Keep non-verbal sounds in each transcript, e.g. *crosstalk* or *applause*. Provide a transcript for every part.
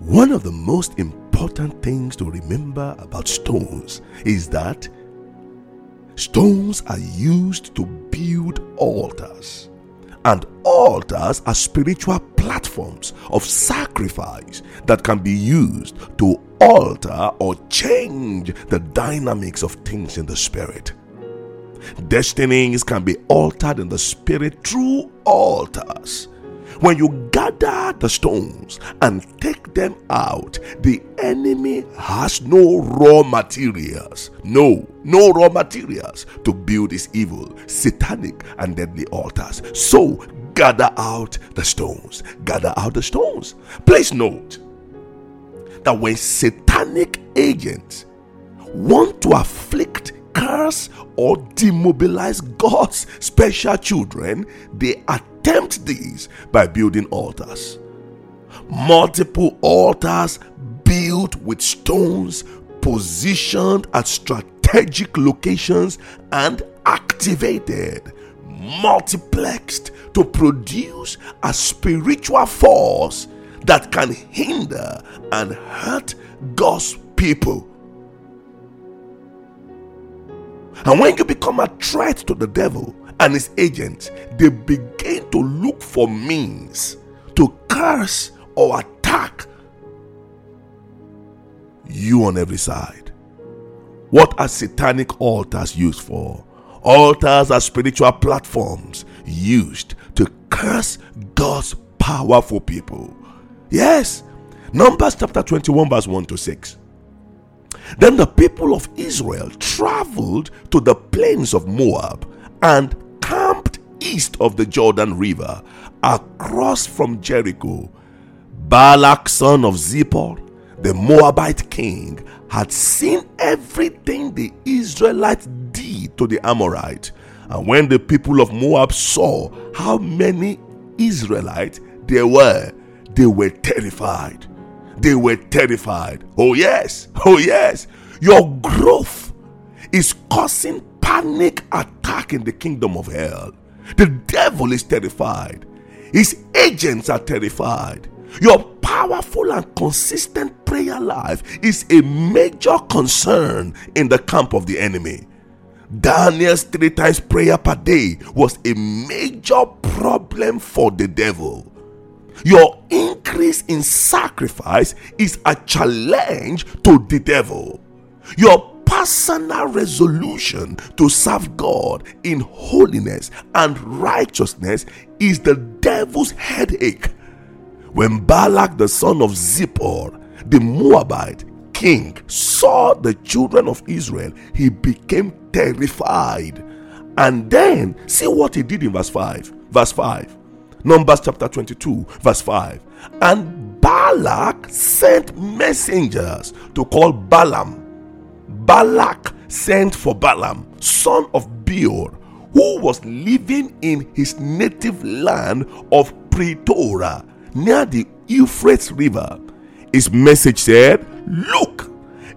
One of the most important things to remember about stones is that stones are used to build altars. And altars are spiritual platforms of sacrifice that can be used to alter or change the dynamics of things in the spirit. Destinies can be altered in the spirit through altars. When you gather the stones and take them out, the enemy has no raw materials. No, no raw materials to build his evil, satanic, and deadly altars. So gather out the stones. Gather out the stones. Please note that when satanic agents want to afflict curse or demobilize God's special children, they attempt this by building altars. Multiple altars built with stones positioned at strategic locations and activated, multiplexed to produce a spiritual force that can hinder and hurt God's people. And when you become a threat to the devil and his agents, they begin to look for means to curse or attack you on every side. What are satanic altars used for? Altars are spiritual platforms used to curse God's powerful people. Yes. Numbers chapter 21, verse 1 to 6. Then the people of Israel traveled to the plains of Moab and east of the Jordan River, across from Jericho. Balak, son of Zippor, the Moabite king, had seen everything the Israelites did to the Amorite. And when the people of Moab saw how many Israelites there were, they were terrified. They were terrified. Oh, yes. Oh, yes. Your growth is causing panic attack in the kingdom of hell. The devil is terrified. His agents are terrified. Your powerful and consistent prayer life is a major concern in the camp of the enemy. Daniel's three times prayer per day was a major problem for the devil. Your increase in sacrifice is a challenge to the devil. Your personal resolution to serve God in holiness and righteousness is the devil's headache. When Balak the son of Zippor, the Moabite king, saw the children of Israel, he became terrified. And then see what he did in verse 5. Verse 5. Numbers chapter 22, verse 5. And Balak sent messengers to call Balaam. Balak sent for Balaam, son of Beor, who was living in his native land of Petora, near the Euphrates River. His message said, Look,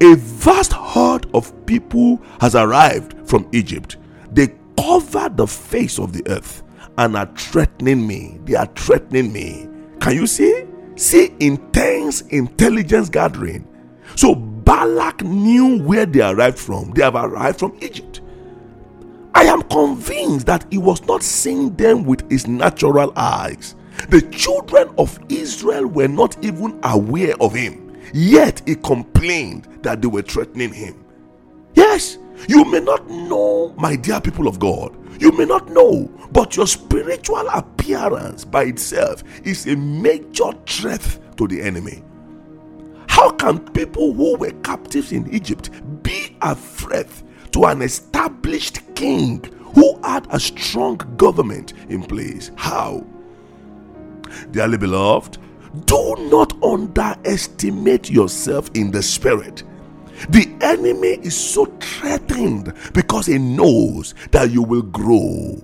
a vast herd of people has arrived from Egypt. They cover the face of the earth and are threatening me. They are threatening me. Can you see? See intense intelligence gathering. So Balak knew where they arrived from. They have arrived from Egypt. I am convinced that he was not seeing them with his natural eyes. The children of Israel were not even aware of him, yet he complained that they were threatening him. Yes, you may not know, my dear people of God, you may not know, but your spiritual appearance by itself is a major threat to the enemy. How can people who were captives in Egypt be a threat to an established king who had a strong government in place? How? Dearly beloved, do not underestimate yourself in the spirit. The enemy is so threatened because he knows that you will grow,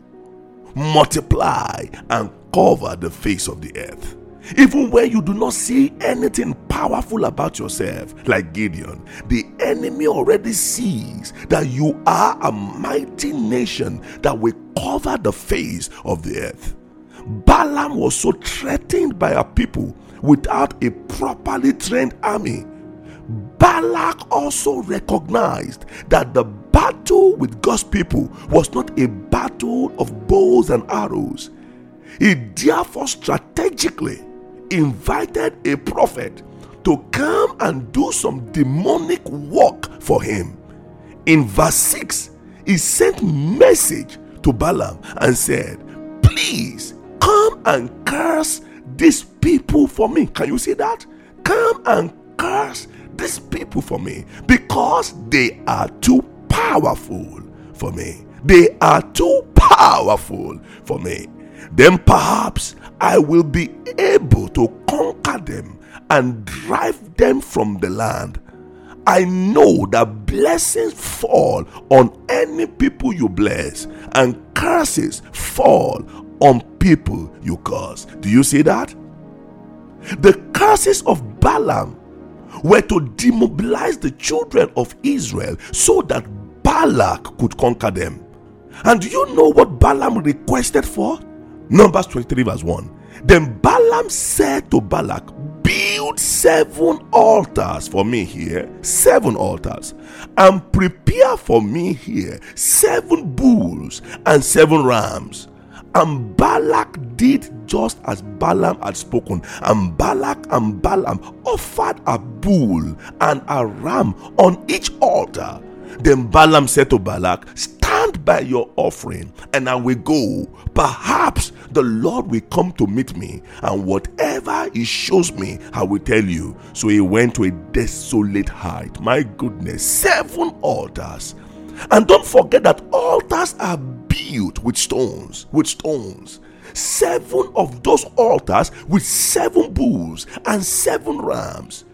multiply, and cover the face of the earth. Even when you do not see anything powerful about yourself, like Gideon, the enemy already sees that you are a mighty nation that will cover the face of the earth. Balaam was so threatened by a people without a properly trained army. Balak also recognized that the battle with God's people was not a battle of bows and arrows. He therefore strategically invited a prophet to come and do some demonic work for him. In verse 6, he sent message to Balaam and said, Please come and curse these people for me. Can you see that? Come and curse these people for me because they are too powerful for me. They are too powerful for me. Then perhaps I will be able to conquer them and drive them from the land. I know that blessings fall on any people you bless, and curses fall on people you curse. Do you see that? The curses of Balaam were to demobilize the children of Israel so that Balak could conquer them. And do you know what Balaam requested for? Numbers 23, verse 1. Then Balaam said to Balak, Build seven altars for me here, seven altars, and prepare for me here seven bulls and seven rams. And Balak did just as Balaam had spoken. And Balak and Balaam offered a bull and a ram on each altar. Then Balaam said to Balak, Stand by your offering, and I will go. Perhaps the Lord will come to meet me, and whatever He shows me, I will tell you. So he went to a desolate height. My goodness, seven altars. And don't forget that altars are built with stones, with stones. Seven of those altars with seven bulls and seven rams.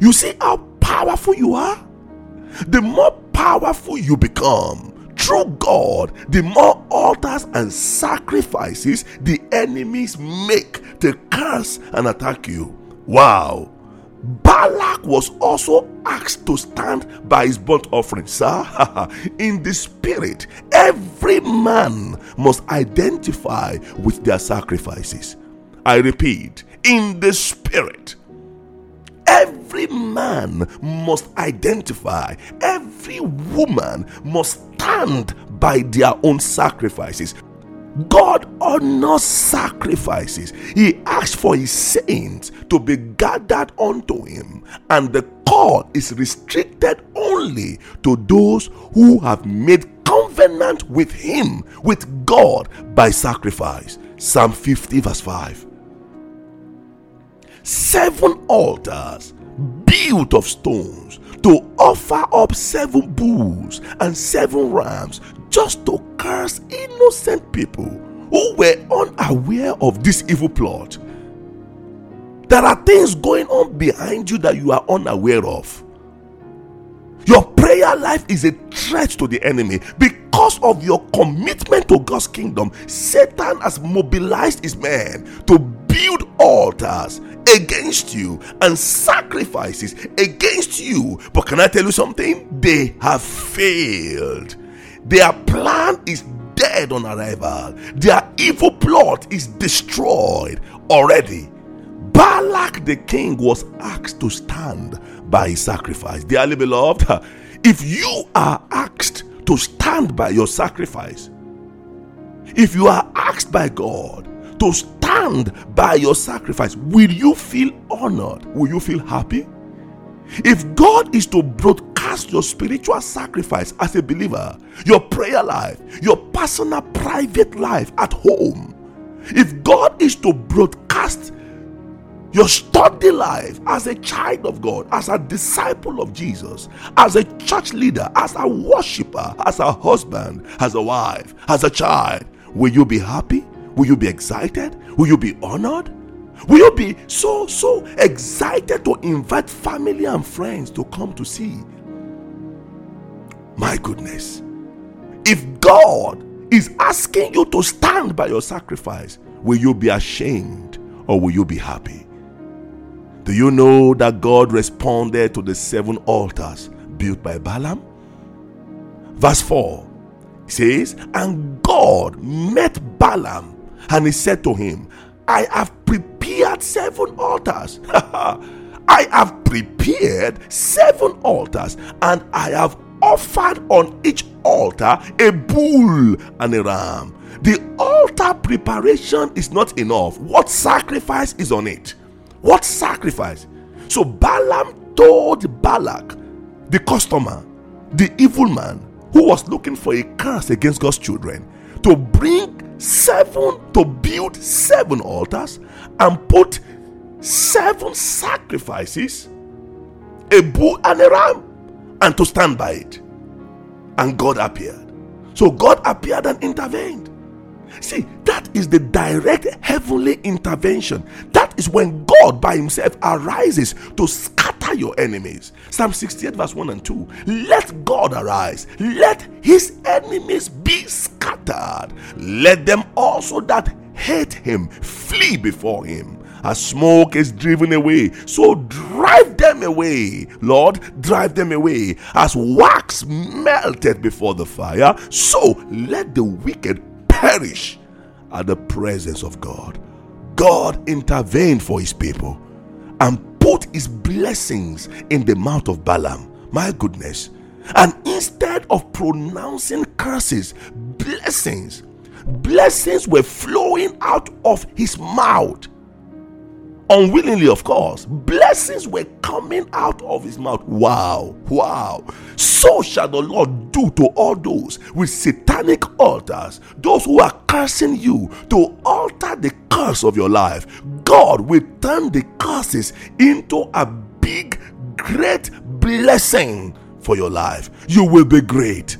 You see how powerful you are? The more powerful you become, through God, the more altars and sacrifices the enemies make to curse and attack you. Wow. Balak was also asked to stand by his burnt offering. Sir, *laughs* in the spirit, every man must identify with their sacrifices. I repeat, in the spirit, every man must identify, every woman must stand by their own sacrifices. God honors sacrifices. He asks for his saints to be gathered unto him, and the call is restricted only to those who have made covenant with him, with God, by sacrifice. Psalm 50, verse 5. Seven altars built of stones to offer up seven bulls and seven rams just to curse innocent people who were unaware of this evil plot. There are things going on behind you that you are unaware of. Your prayer life is a threat to the enemy because of your commitment to God's kingdom. Satan has mobilized his men to altars against you and sacrifices against you. But can I tell you something? They have failed. Their plan is dead on arrival, their evil plot is destroyed already. Balak the king was asked to stand by his sacrifice. Dearly beloved, if you are asked to stand by your sacrifice, if you are asked by God to stand by your sacrifice, will you feel honored? Will you feel happy? If God is to broadcast your spiritual sacrifice as a believer, your prayer life, your personal private life at home, if God is to broadcast your study life as a child of God, as a disciple of Jesus, as a church leader, as a worshiper, as a husband, as a wife, as a child, will you be happy? Will you be excited? Will you be honored? Will you be so, so excited to invite family and friends to come to see? My goodness. If God is asking you to stand by your sacrifice, will you be ashamed or will you be happy? Do you know that God responded to the seven altars built by Balaam? Verse 4 says, And God met Balaam and he said to him, I have prepared seven altars. *laughs* I have prepared seven altars and I have offered on each altar a bull and a ram. The altar preparation is not enough. What sacrifice is on it? What sacrifice? So Balaam told Balak, the customer, the evil man who was looking for a curse against God's children, to bring seven, to build seven altars and put seven sacrifices, a bull and a ram, and to stand by it. And God appeared. So God appeared and intervened. See, that is the direct heavenly intervention. That is when God by Himself arises to scatter your enemies. Psalm 68, verse 1 and 2. Let God arise, let His enemies be scattered. Let them also that hate Him flee before Him. As smoke is driven away, so drive them away, Lord, drive them away. As wax melted before the fire, so let the wicked perish at the presence of God. God intervened for his people and put his blessings in the mouth of Balaam. My goodness. And instead of pronouncing curses, blessings, blessings were flowing out of his mouth unwillingly, of course, blessings were coming out of his mouth. Wow, wow. So shall the Lord do to all those with satanic altars, those who are cursing you to alter the curse of your life. God will turn the curses into a big, great blessing for your life. You will be great.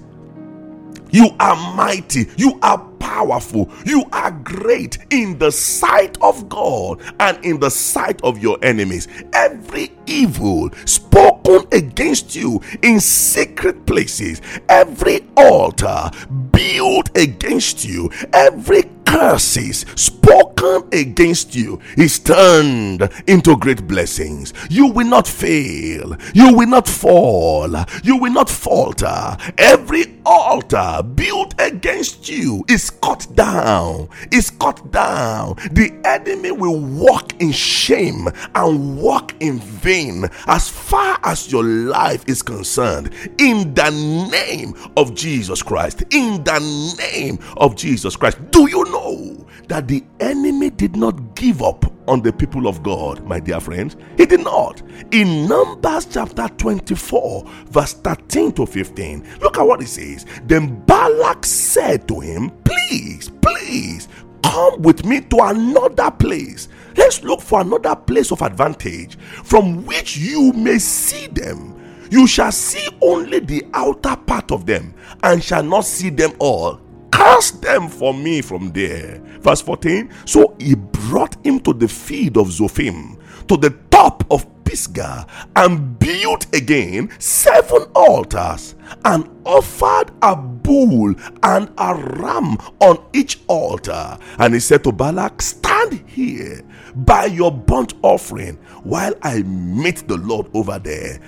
You are mighty. You are powerful. You are great in the sight of God and in the sight of your enemies. Every evil spoken against you in secret places, every altar built against you, every curses spoken against you is turned into great blessings. You will not fail. You will not fall. You will not falter. Every altar built against you is cut down. Is cut down. The enemy will walk in shame and walk in vain as far as your life is concerned. In the name of Jesus Christ. In the name of Jesus Christ. Do you know? Know that the enemy did not give up on the people of God, my dear friends. He did not. In Numbers chapter 24, verse 13 to 15, look at what it says. Then Balak said to him, Please, please, come with me to another place. Let's look for another place of advantage from which you may see them. You shall see only the outer part of them and shall not see them all cast them for me from there. Verse 14 So he brought him to the field of Zophim, to the top of Pisgah, and built again seven altars, and offered a bull and a ram on each altar. And he said to Balak, Stand here by your burnt offering while I meet the Lord over there.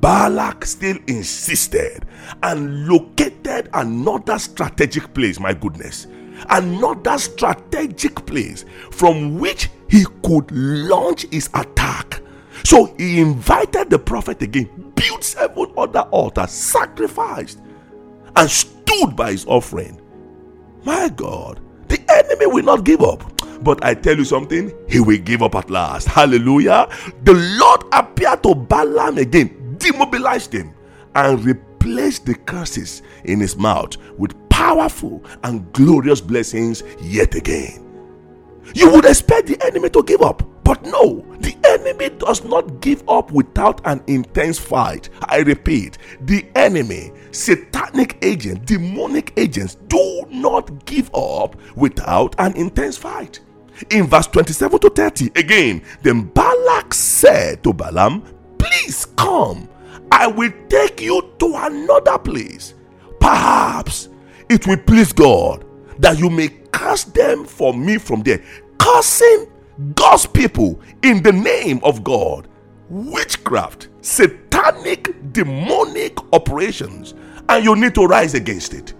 Balak still insisted and located another strategic place, my goodness, another strategic place from which he could launch his attack. So he invited the prophet again, built seven other altars, sacrificed, and stood by his offering. My God, the enemy will not give up. But I tell you something, he will give up at last. Hallelujah. The Lord appeared to Balaam again demobilized him and replaced the curses in his mouth with powerful and glorious blessings yet again. You would expect the enemy to give up, but no, the enemy does not give up without an intense fight. I repeat, the enemy, satanic agents, demonic agents do not give up without an intense fight. In verse 27 to 30, again, then Balak said to Balaam, Please come. I will take you to another place. Perhaps it will please God that you may cast them for me from there. Cursing God's people in the name of God. Witchcraft, satanic, demonic operations, and you need to rise against it.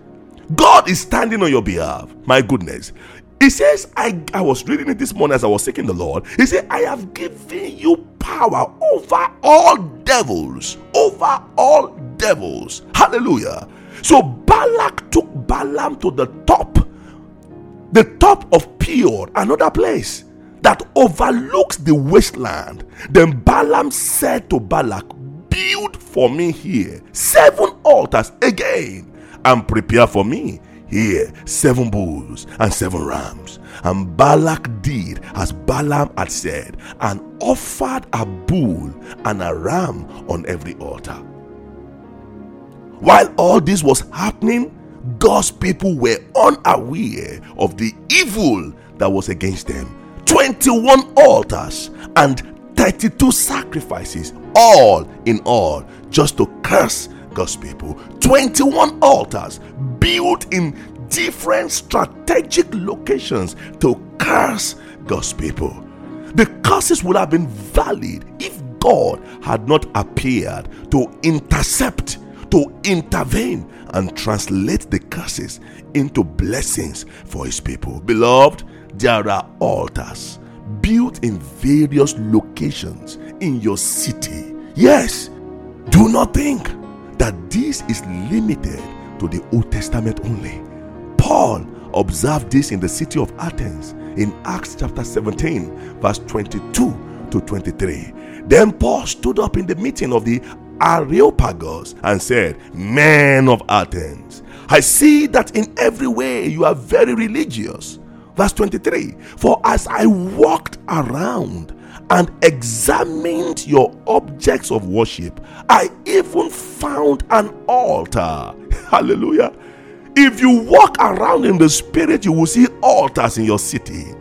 God is standing on your behalf. My goodness. He says, I, I was reading it this morning as I was seeking the Lord. He said, I have given you power over all devils, over all devils. Hallelujah. So Balak took Balaam to the top, the top of Peor, another place that overlooks the wasteland. Then Balaam said to Balak, Build for me here seven altars again and prepare for me here seven bulls and seven rams. And Balak did as Balaam had said and offered a bull and a ram on every altar. While all this was happening, God's people were unaware of the evil that was against them. 21 altars and 32 sacrifices, all in all, just to curse God's people. 21 altars built in different strategic locations to curse God's people. The curses would have been valid if God had not appeared to intercept, to intervene, and translate the curses into blessings for his people. Beloved, there are altars built in various locations in your city. Yes, do not think that this is limited to the Old Testament only. Paul observed this in the city of Athens in Acts chapter 17, verse 22 to 23. Then Paul stood up in the meeting of the Areopagus and said, Men of Athens, I see that in every way you are very religious. Verse 23 For as I walked around and examined your objects of worship, I even found an altar. *laughs* Hallelujah. If you walk around in the spirit, you will see altars in your city.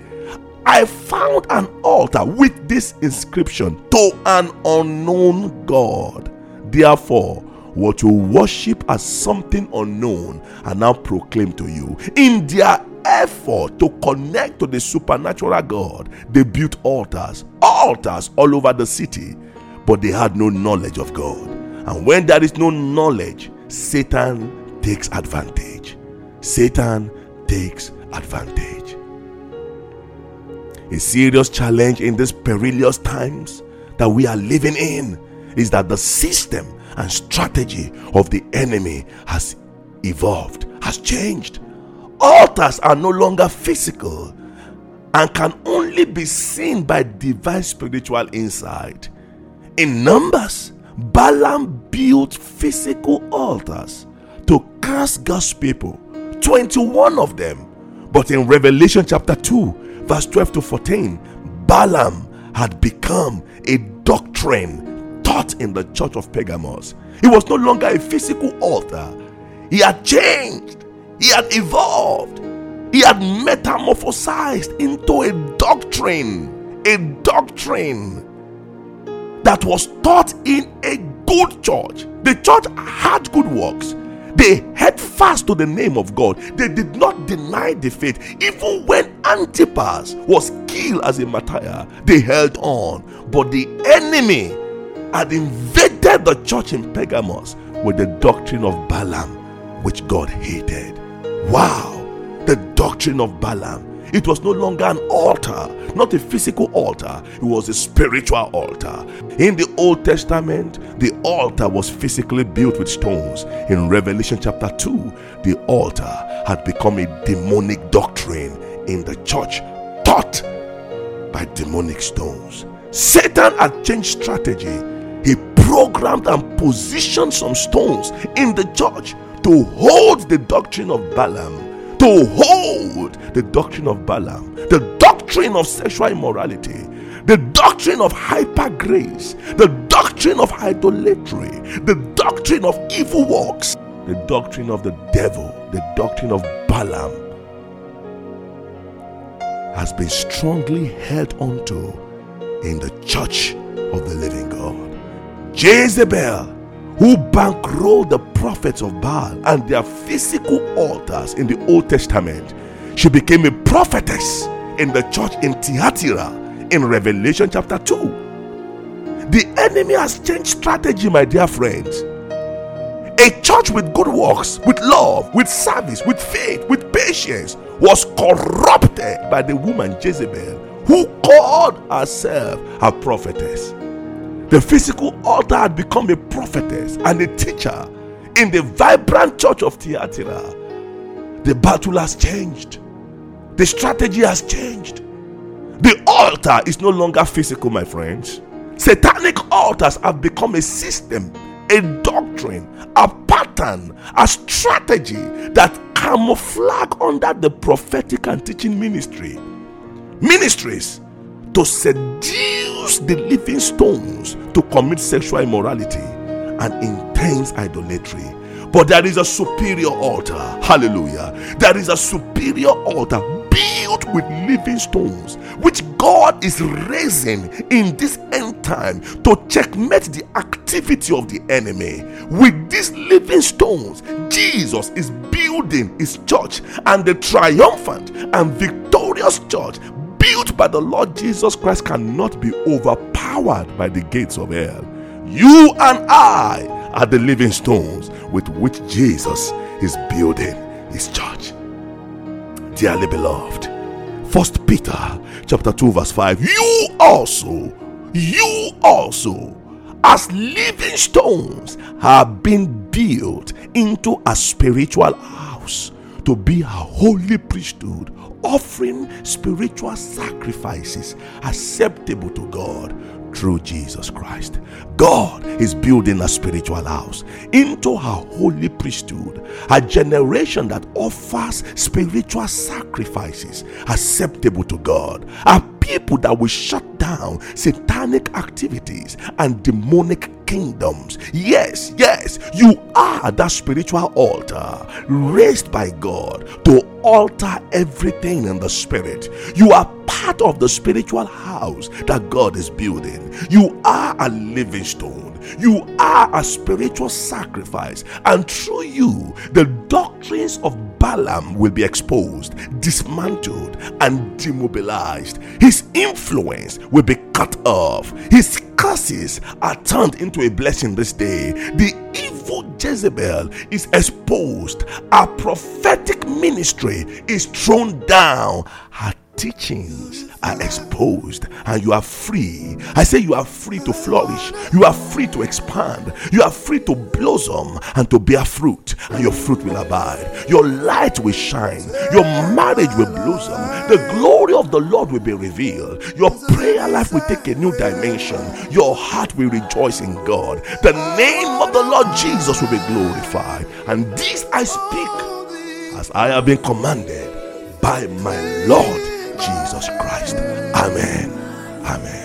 I found an altar with this inscription to an unknown God. Therefore, what you worship as something unknown are now proclaimed to you. In their effort to connect to the supernatural God, they built altars, altars all over the city, but they had no knowledge of God. And when there is no knowledge, Satan takes advantage. Satan takes advantage. A serious challenge in these perilous times that we are living in is that the system and strategy of the enemy has evolved, has changed. Altars are no longer physical and can only be seen by divine spiritual insight. In Numbers, Balaam built physical altars to curse God's people, 21 of them. But in Revelation chapter 2, verse 12 to 14, Balaam had become a doctrine taught in the church of Pergamos. He was no longer a physical altar, he had changed he had evolved. He had metamorphosized into a doctrine, a doctrine that was taught in a good church. The church had good works. They held fast to the name of God. They did not deny the faith. Even when Antipas was killed as a martyr, they held on. But the enemy had invaded the church in Pergamos with the doctrine of Balaam, which God hated. Wow, the doctrine of Balaam. It was no longer an altar, not a physical altar, it was a spiritual altar. In the Old Testament, the altar was physically built with stones. In Revelation chapter 2, the altar had become a demonic doctrine in the church, taught by demonic stones. Satan had changed strategy. Programmed and positioned some stones in the church to hold the doctrine of Balaam, to hold the doctrine of Balaam, the doctrine of sexual immorality, the doctrine of hyper grace, the doctrine of idolatry, the doctrine of evil works, the doctrine of the devil, the doctrine of Balaam has been strongly held onto in the church of the living God. Jezebel who bankrolled the prophets of Baal and their physical altars in the Old Testament. She became a prophetess in the church in Thyatira in Revelation chapter 2. The enemy has changed strategy, my dear friends. A church with good works, with love, with service, with faith, with patience was corrupted by the woman Jezebel, who called herself a prophetess. The physical altar had become a prophetess and a teacher in the vibrant church of Thyatira. The battle has changed, the strategy has changed. The altar is no longer physical, my friends. Satanic altars have become a system, a doctrine, a pattern, a strategy that camouflage under the prophetic and teaching ministry. Ministries to seduce the living stones to commit sexual immorality and intense idolatry. But there is a superior altar. Hallelujah. There is a superior altar built with living stones, which God is raising in this end time to checkmate the activity of the enemy. With these living stones, Jesus is building his church, and the triumphant and victorious church built by the Lord Jesus Christ cannot be overpowered by the gates of hell. You and I are the living stones with which Jesus is building his church. Dearly beloved, First Peter chapter 2 verse 5 you also you also as living stones have been built into a spiritual house to be a holy priesthood offering spiritual sacrifices acceptable to God through Jesus Christ. God is building a spiritual house into a holy priesthood, a generation that offers spiritual sacrifices acceptable to God, a people that will shut down satanic activities and demonic kingdoms. Yes, yes, you are that spiritual altar raised by God to alter everything in the spirit. You are part of the spiritual house that God is building. You are a living stone. You are a spiritual sacrifice, and through you, the doctrines of Balaam will be exposed, dismantled, and demobilized. His influence will be cut off. His curses are turned into a blessing this day. The evil Jezebel is exposed. Our prophetic ministry is thrown down. Her teachings are exposed and you are free. I say you are free to flourish, you are free to expand, you are free to blossom and to bear fruit, and your fruit will abide. Your light will shine, your marriage will blossom, the glory of the Lord will be revealed, your prayer life will take a new dimension, your heart will rejoice in God. The name of the Lord Jesus will be glorified, and this I speak as I have been commanded by my Lord Jesus Christ. Amen. Amen.